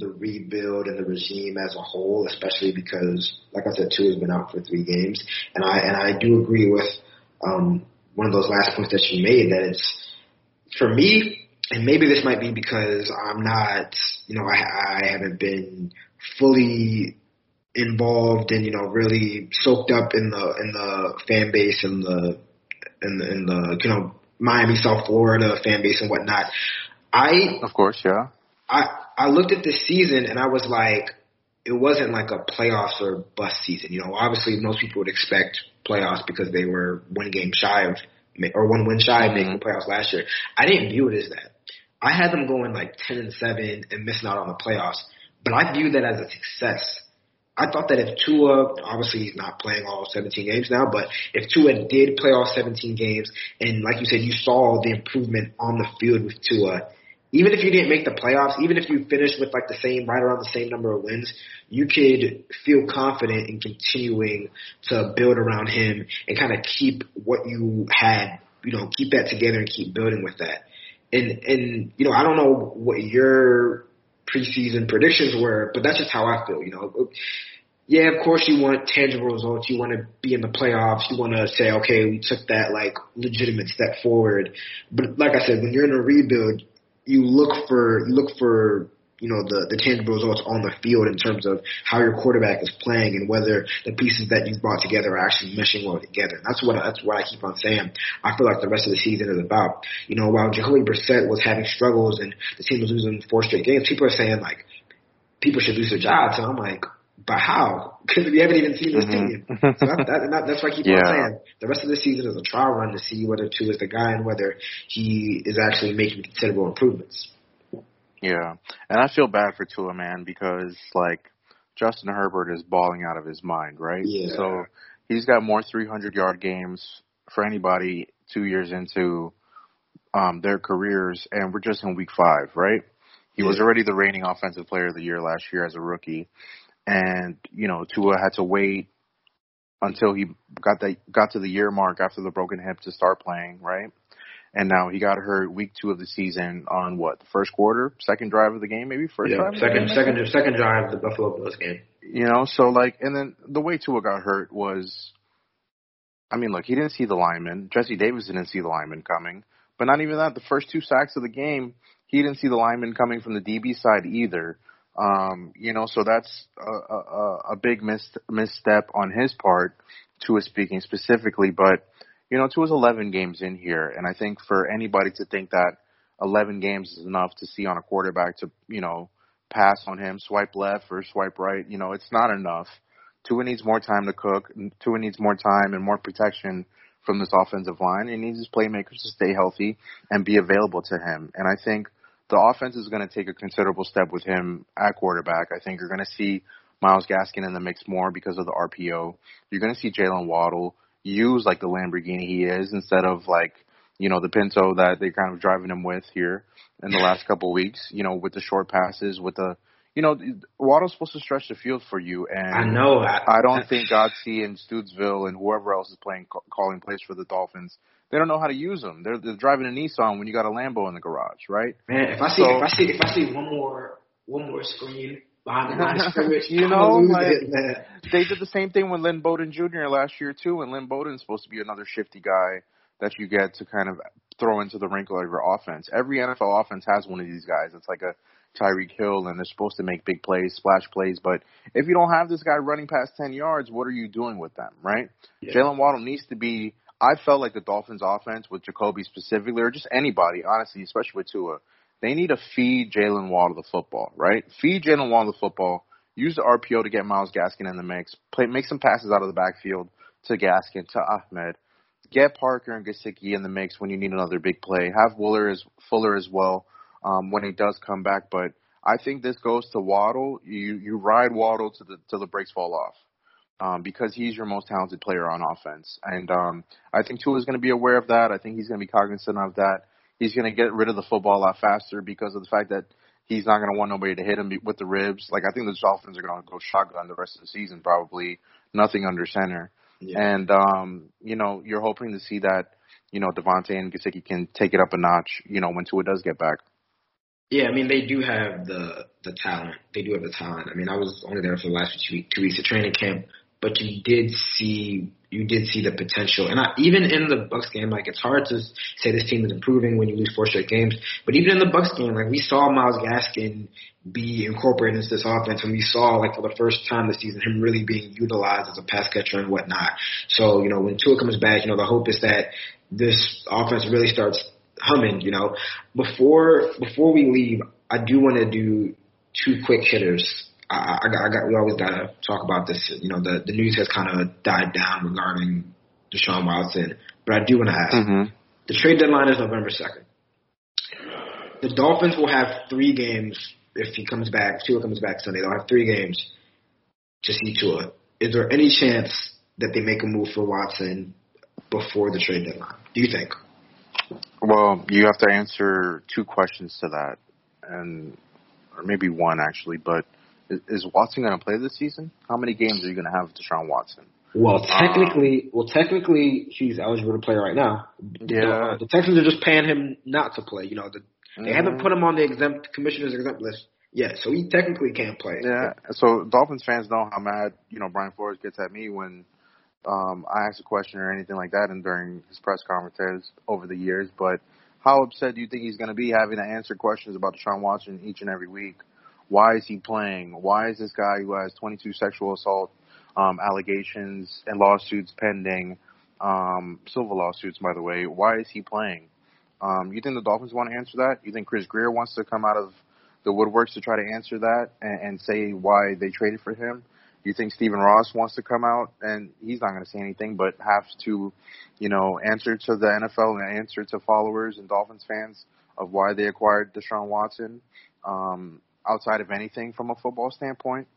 the rebuild and the regime as a whole, especially because, like I said, Tua has been out for three games, and I and I do agree with um, one of those last points that you made that it's for me, and maybe this might be because I'm not, you know, I, I haven't been fully involved and you know really soaked up in the in the fan base and the in the, in the you know Miami South Florida fan base and whatnot. I of course yeah. I I looked at this season and I was like, it wasn't like a playoffs or bust season. You know, obviously most people would expect playoffs because they were one game shy of or one win shy of making the playoffs last year. I didn't view it as that. I had them going like ten and seven and missing out on the playoffs, but I viewed that as a success. I thought that if Tua, obviously he's not playing all 17 games now, but if Tua did play all 17 games, and like you said, you saw the improvement on the field with Tua, even if you didn't make the playoffs, even if you finished with like the same, right around the same number of wins, you could feel confident in continuing to build around him and kind of keep what you had, you know, keep that together and keep building with that. And, and, you know, I don't know what your preseason predictions were, but that's just how I feel, you know. Yeah, of course you want tangible results. You want to be in the playoffs. You want to say, okay, we took that like legitimate step forward. But like I said, when you're in a rebuild, you look for you look for you know the the tangible results on the field in terms of how your quarterback is playing and whether the pieces that you've brought together are actually meshing well together. That's what that's what I keep on saying. I feel like the rest of the season is about. You know, while Jacoby Brissett was having struggles and the team was losing four straight games, people are saying like people should lose their jobs, and I'm like. But how? Because we haven't even seen this team. So that, that, that, that's why I keep Yeah. on saying the rest of the season is a trial run to see whether Tua is the guy and whether he is actually making considerable improvements. Yeah, and I feel bad for Tua, man, because like Justin Herbert is balling out of his mind, right? Yeah. So he's got more 300 yard games for anybody two years into um, their careers, and we're just in week five, right? He was already the reigning offensive player of the year last year as a rookie, and you know Tua had to wait until he got that got to the year mark after the broken hip to start playing, right? And now he got hurt week two of the season on what the first quarter, second drive of the game, maybe first Yeah, drive. second second second drive of the Buffalo Bills game. You know, so like, and then the way Tua got hurt was, I mean, look, he didn't see the lineman. Jesse Davis didn't see the lineman coming, but not even that. The first two sacks of the game, he didn't see the lineman coming from the DB side either. Um, you know, so that's a, a, a big mis- misstep on his part, Tua speaking specifically. But you know, Tua's 11 games in here, and I think for anybody to think that 11 games is enough to see on a quarterback to, you know, pass on him, swipe left or swipe right, you know, it's not enough. Tua needs more time to cook. Tua needs more time and more protection from this offensive line. He needs his playmakers to stay healthy and be available to him. And I think the offense is going to take a considerable step with him at quarterback. I think you're going to see Myles Gaskin in the mix more because of the RPO. You're going to see Jaylen Waddle use like the Lamborghini he is instead of like, you know, the Pinto that they're kind of driving him with here in the last couple of weeks, you know, with the short passes, with the, you know, Waddle's supposed to stretch the field for you. And I know. I, I don't think Godsey and Studesville and whoever else is playing calling plays for the Dolphins, they don't know how to use them. They're, they're driving a Nissan when you got a Lambo in the garage, right? Man, if I see So- if I see if I see one more one more screen behind the line of scrimmage, You I'm know, like- it. They did the same thing with Lynn Bowden Jr. last year too, and Lynn Bowden's supposed to be another shifty guy that you get to kind of throw into the wrinkle of your offense. Every NFL offense has one of these guys. It's like a Tyreek Hill, and they're supposed to make big plays, splash plays. But if you don't have this guy running past ten yards, what are you doing with them, right? Yeah. Jaylen Waddle needs to be. I felt like the Dolphins' offense with Jacoby specifically, or just anybody, honestly, especially with Tua, they need to feed Jaylen Waddle the football, right? Feed Jaylen Waddle the football. Use the RPO to get Myles Gaskin in the mix. Play, make some passes out of the backfield to Gaskin, to Ahmed. Get Parker and Gesicki in the mix when you need another big play. Have Willer as Fuller as well um, when he does come back. But I think this goes to Waddle. You you ride Waddle to the till the brakes fall off. Um, because he's your most talented player on offense, and um, I think Tua is going to be aware of that. I think he's going to be cognizant of that. He's going to get rid of the football a lot faster because of the fact that he's not going to want nobody to hit him with the ribs. Like I think the Dolphins are going to go shotgun the rest of the season, probably nothing under center. Yeah. And um, you know, you're hoping to see that you know DeVante and Gesicki can take it up a notch. You know, when Tua does get back. Yeah, I mean they do have the the talent. They do have the talent. I mean, I was only there for the last two, two weeks of training camp, but you did see you did see the potential. And I, even in the Bucs game, like it's hard to say this team is improving when you lose four straight games. But even in the Bucs game, like we saw Myles Gaskin be incorporated into this offense, and we saw like for the first time this season him really being utilized as a pass catcher and whatnot. So you know when Tua comes back, you know the hope is that this offense really starts humming. You know before before we leave, I do want to do two quick hitters I, I, got, I got, we always got to talk about this. You know, the, the news has kind of died down regarding Deshaun Watson, but I do want to ask. Mm-hmm. The trade deadline is November 2nd. The Dolphins will have three games if he comes back, if Tua comes back Sunday. They'll have three games to see Tua. Is there any chance that they make a move for Watson before the trade deadline? Do you think? Well, you have to answer two questions to that, and or maybe one actually. But is, Watson going to play this season? How many games are you going to have with Deshaun Watson? Well, technically, um, well, technically, he's eligible to play right now. Yeah, the, the Texans are just paying him not to play. You know, the, they mm-hmm. haven't put him on the exempt commissioner's exempt list yet, so he technically can't play. Yeah. So Dolphins fans know how mad you know Brian Flores gets at me when um, I ask a question or anything like that, and during his press conferences over the years. But how upset do you think he's going to be having to answer questions about Deshaun Watson each and every week? Why is he playing? Why is this guy who has 22 sexual assault um, allegations and lawsuits pending, um, civil lawsuits, by the way, why is he playing? Um, you think the Dolphins want to answer that? You think Chris Grier wants to come out of the woodworks to try to answer that and, and say why they traded for him? you think Stephen Ross wants to come out and he's not going to say anything, but have to, you know, answer to the NFL and answer to followers and Dolphins fans of why they acquired Deshaun Watson? Um, outside of anything from a football standpoint.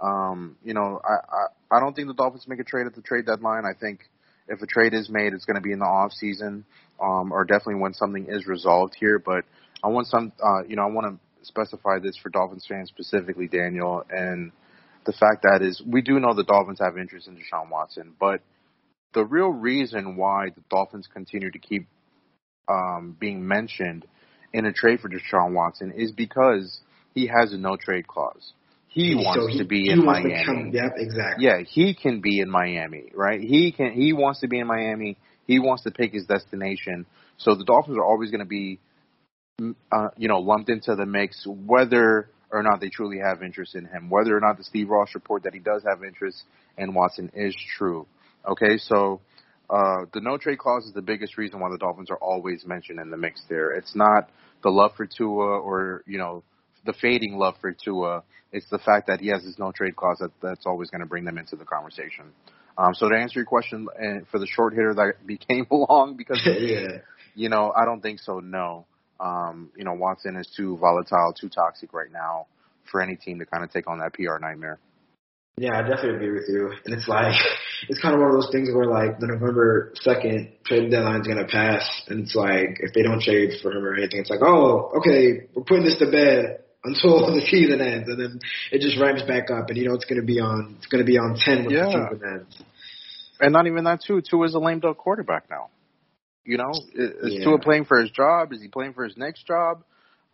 Um, you know, I, I I don't think the Dolphins make a trade at the trade deadline. I think if a trade is made, it's going to be in the off season, um, or definitely when something is resolved here. But I want some, uh, you know, I want to specify this for Dolphins fans specifically, Daniel, and the fact that is we do know the Dolphins have interest in Deshaun Watson, but the real reason why the Dolphins continue to keep um, being mentioned in a trade for Deshaun Watson is because he has a no trade clause. He wants so he, to be in Miami. Come, yep, exactly. Yeah, he can be in Miami, right? He can. He wants to be in Miami. He wants to pick his destination. So the Dolphins are always going to be, uh, you know, lumped into the mix, whether or not they truly have interest in him, whether or not the Steve Ross report that he does have interest in Watson is true. Okay, so uh, the no trade clause is the biggest reason why the Dolphins are always mentioned in the mix. There, it's not the love for Tua or you know the fading love for Tua. It's the fact that he has this no trade clause that, that's always going to bring them into the conversation. Um, so to answer your question, and for the short hitter that became long because yeah. you know I don't think so. No, um, you know Watson is too volatile, too toxic right now for any team to kind of take on that PR nightmare. Yeah, I definitely agree with you. And it's like it's kind of one of those things where like the November second trade deadline is gonna pass, and it's like if they don't trade for him or anything, it's like oh okay, we're putting this to bed until the season ends, and then it just ramps back up, and you know it's going to be on it's going to be on ten when yeah. the season ends. And not even that too. Tua is a lame duck quarterback now. You know, is yeah. Tua playing for his job? Is he playing for his next job?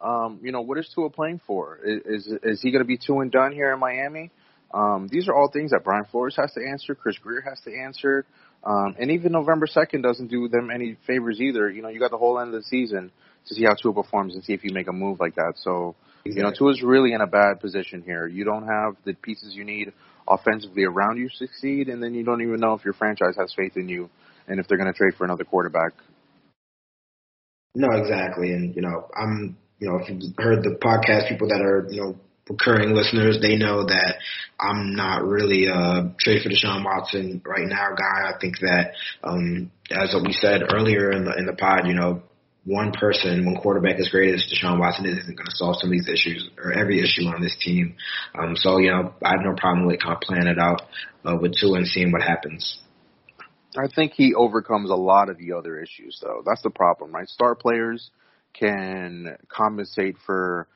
Um, you know, what is Tua playing for? Is is, is he going to be two and done here in Miami? Um, these are all things that Brian Flores has to answer, Chris Grier has to answer, um, and even November second doesn't do them any favors either. You know, you got the whole end of the season to see how Tua performs and see if you make a move like that. So. You know, Tua's really in a bad position here. You don't have the pieces you need offensively around you to succeed, and then you don't even know if your franchise has faith in you and if they're going to trade for another quarterback. No, exactly. And, you know, I'm, you know, if you've heard the podcast, people that are, you know, recurring listeners, they know that I'm not really a trade for Deshaun Watson right now guy. I think that, um, as we said earlier in the in the pod, you know, one person, one quarterback as great as Deshaun Watson is, isn't going to solve some of these issues or every issue on this team. Um, so, you know, I have no problem with kind of planning it out uh, with Tua and seeing what happens. I think he overcomes a lot of the other issues, though. That's the problem, right? Star players can compensate for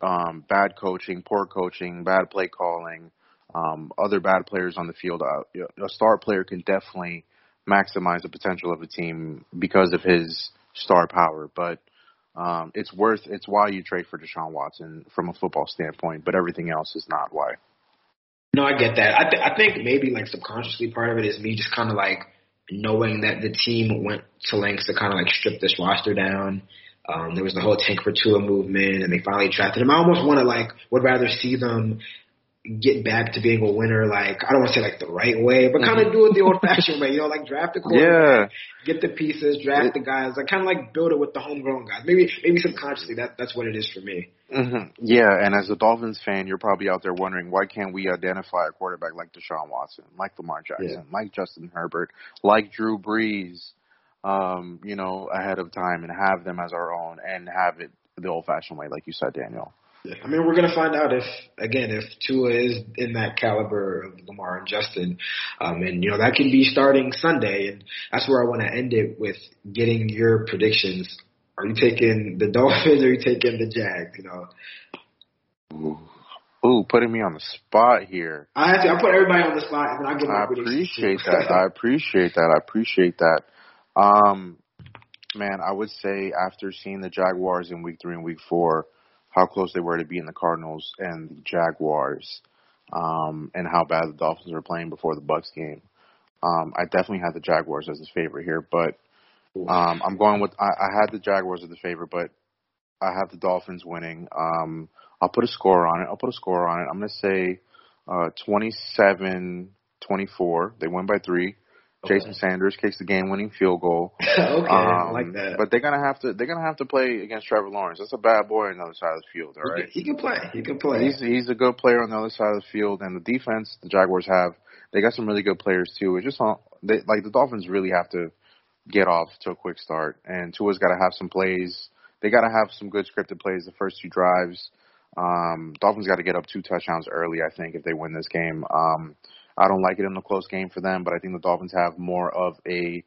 um, bad coaching, poor coaching, bad play calling, um, other bad players on the field. Uh, a star player can definitely maximize the potential of a team because of his star power, but um, it's worth it's why you trade for Deshaun Watson from a football standpoint, but everything else is not why. No, I get that. I, th- I think maybe like subconsciously part of it is me just kind of like knowing that the team went to lengths to kind of like strip this roster down. Um, there was the whole tank for Tua movement, and they finally drafted him. I almost want to like would rather see them get back to being a winner, like I don't want to say like the right way, but kind of do it the old fashioned way. You know, like draft the quarterback, yeah. get the pieces, draft the guys, like kind of like build it with the homegrown guys. Maybe maybe subconsciously that that's what it is for me. Mm-hmm. Yeah, and as a Dolphins fan, you're probably out there wondering why can't we identify a quarterback like Deshaun Watson, like Lamar Jackson, yeah. like Justin Herbert, like Drew Brees, um, you know, ahead of time and have them as our own and have it the old fashioned way, like you said, Daniel. I mean, we're going to find out if, again, if Tua is in that caliber of Lamar and Justin. Um, and, you know, that can be starting Sunday. And that's where I want to end it with getting your predictions. Are you taking the Dolphins or are you taking the Jags? You know? Ooh. Ooh, putting me on the spot here. I have to, I put everybody on the spot and then I give I appreciate that. I appreciate that. I appreciate that. Um, man, I would say after seeing the Jaguars in week three and week four, how close they were to beating the Cardinals and the Jaguars, um, and how bad the Dolphins were playing before the Bucs game. Um, I definitely had the Jaguars as the favorite here, but um, I'm going with I, I had the Jaguars as the favorite, but I have the Dolphins winning. Um, I'll put a score on it. I'll put a score on it. I'm going to say uh, 27-24. They win by three. Okay. Jason Sanders kicks the game-winning field goal. okay, um, I like that. But they're gonna have to they're gonna have to play against Trevor Lawrence. That's a bad boy on the other side of the field. All right, he can play. He can play. He's he's a good player on the other side of the field, and the defense the Jaguars have they got some really good players too. It's just they, like the Dolphins really have to get off to a quick start, and Tua's got to have some plays. They got to have some good scripted plays the first two drives. Um, Dolphins got to get up two touchdowns early, I think, if they win this game. Um, I don't like it in a close game for them, but I think the Dolphins have more of a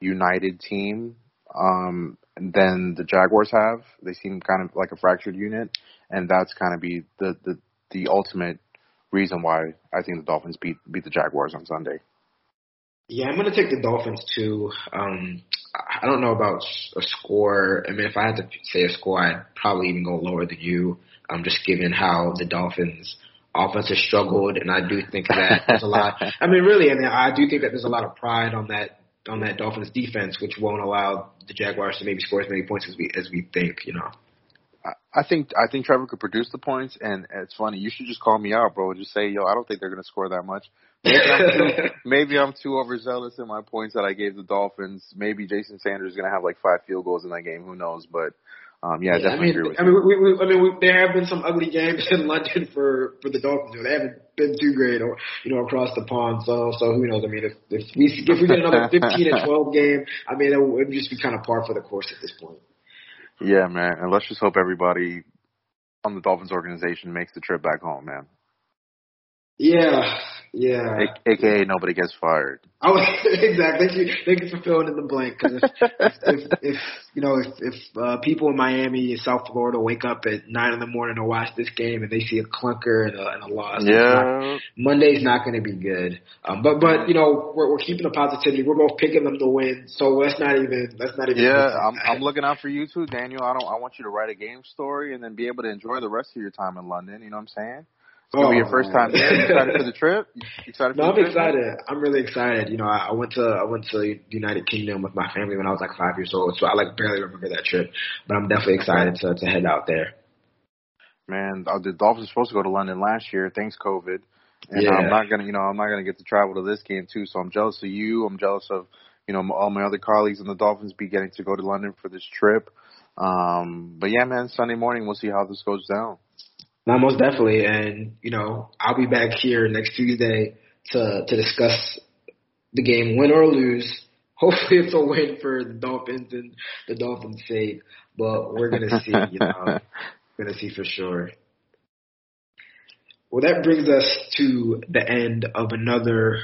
united team um, than the Jaguars have. They seem kind of like a fractured unit, and that's kind of be the the the ultimate reason why I think the Dolphins beat beat the Jaguars on Sunday. Yeah, I'm going to take the Dolphins too. Um, I don't know about a score. I mean, if I had to say a score, I'd probably even go lower than you. Um, just given how the Dolphins offense has struggled, and I do think that there's a lot. I mean, really, I mean, I do think that there's a lot of pride on that on that Dolphins defense, which won't allow the Jaguars to maybe score as many points as we as we think. You know. I think I think Trevor could produce the points, and it's funny. You should just call me out, bro. Just say, "Yo, I don't think they're going to score that much." Maybe I'm, too, maybe I'm too overzealous in my points that I gave the Dolphins. Maybe Jason Sanders is going to have like five field goals in that game. Who knows? But um, yeah, yeah, definitely I mean, agree with I mean, we, we, I mean, we, there have been some ugly games in London for for the Dolphins. They haven't been too great, or you know, across the pond. So, so who knows? I mean, if if we if we get another fifteen and twelve game, I mean, it would just be kind of par for the course at this point. Yeah, man, and let's just hope everybody on the Dolphins organization makes the trip back home, man. Yeah, yeah. A- AKA nobody gets fired. Oh, exactly. Thank you, thank you for filling in the blank. Because if, if, if, if, you know, if, if uh, people in Miami and South Florida wake up at nine in the morning to watch this game and they see a clunker and a, and a loss, yeah, not, Monday's not going to be good. Um, but but you know, we're, we're keeping the positivity. We're both picking them to win, so let's not even let's not even. Yeah, I'm, I'm looking out for you too, Daniel. I don't. I want you to write a game story and then be able to enjoy the rest of your time in London. You know what I'm saying? Oh, be your first time there. You excited for the trip? You excited? For no, I'm trip? excited. I'm really excited. You know, I, I went to I went to the United Kingdom with my family when I was like five years old, so I like barely remember that trip. But I'm definitely excited to to head out there. Man, uh, the Dolphins were supposed to go to London last year. Thanks COVID, and yeah. I'm not gonna, you know, I'm not gonna get to travel to this game too. So I'm jealous of you. I'm jealous of, you know, all my other colleagues in the Dolphins be getting to go to London for this trip. Um, but yeah, man, Sunday morning we'll see how this goes down. Not most definitely, and you know I'll be back here next Tuesday to to discuss the game, win or lose. Hopefully, it's a win for the Dolphins and the Dolphins' sake, but we're gonna see. You know, we're gonna see for sure. Well, that brings us to the end of another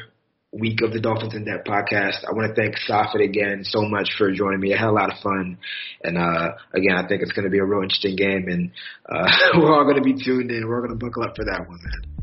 week of the Dolphins in Depth podcast. I want to thank Safid again so much for joining me. I had a lot of fun, and uh, again, I think it's going to be a real interesting game, and uh, we're all going to be tuned in. We're all going to buckle up for that one, man.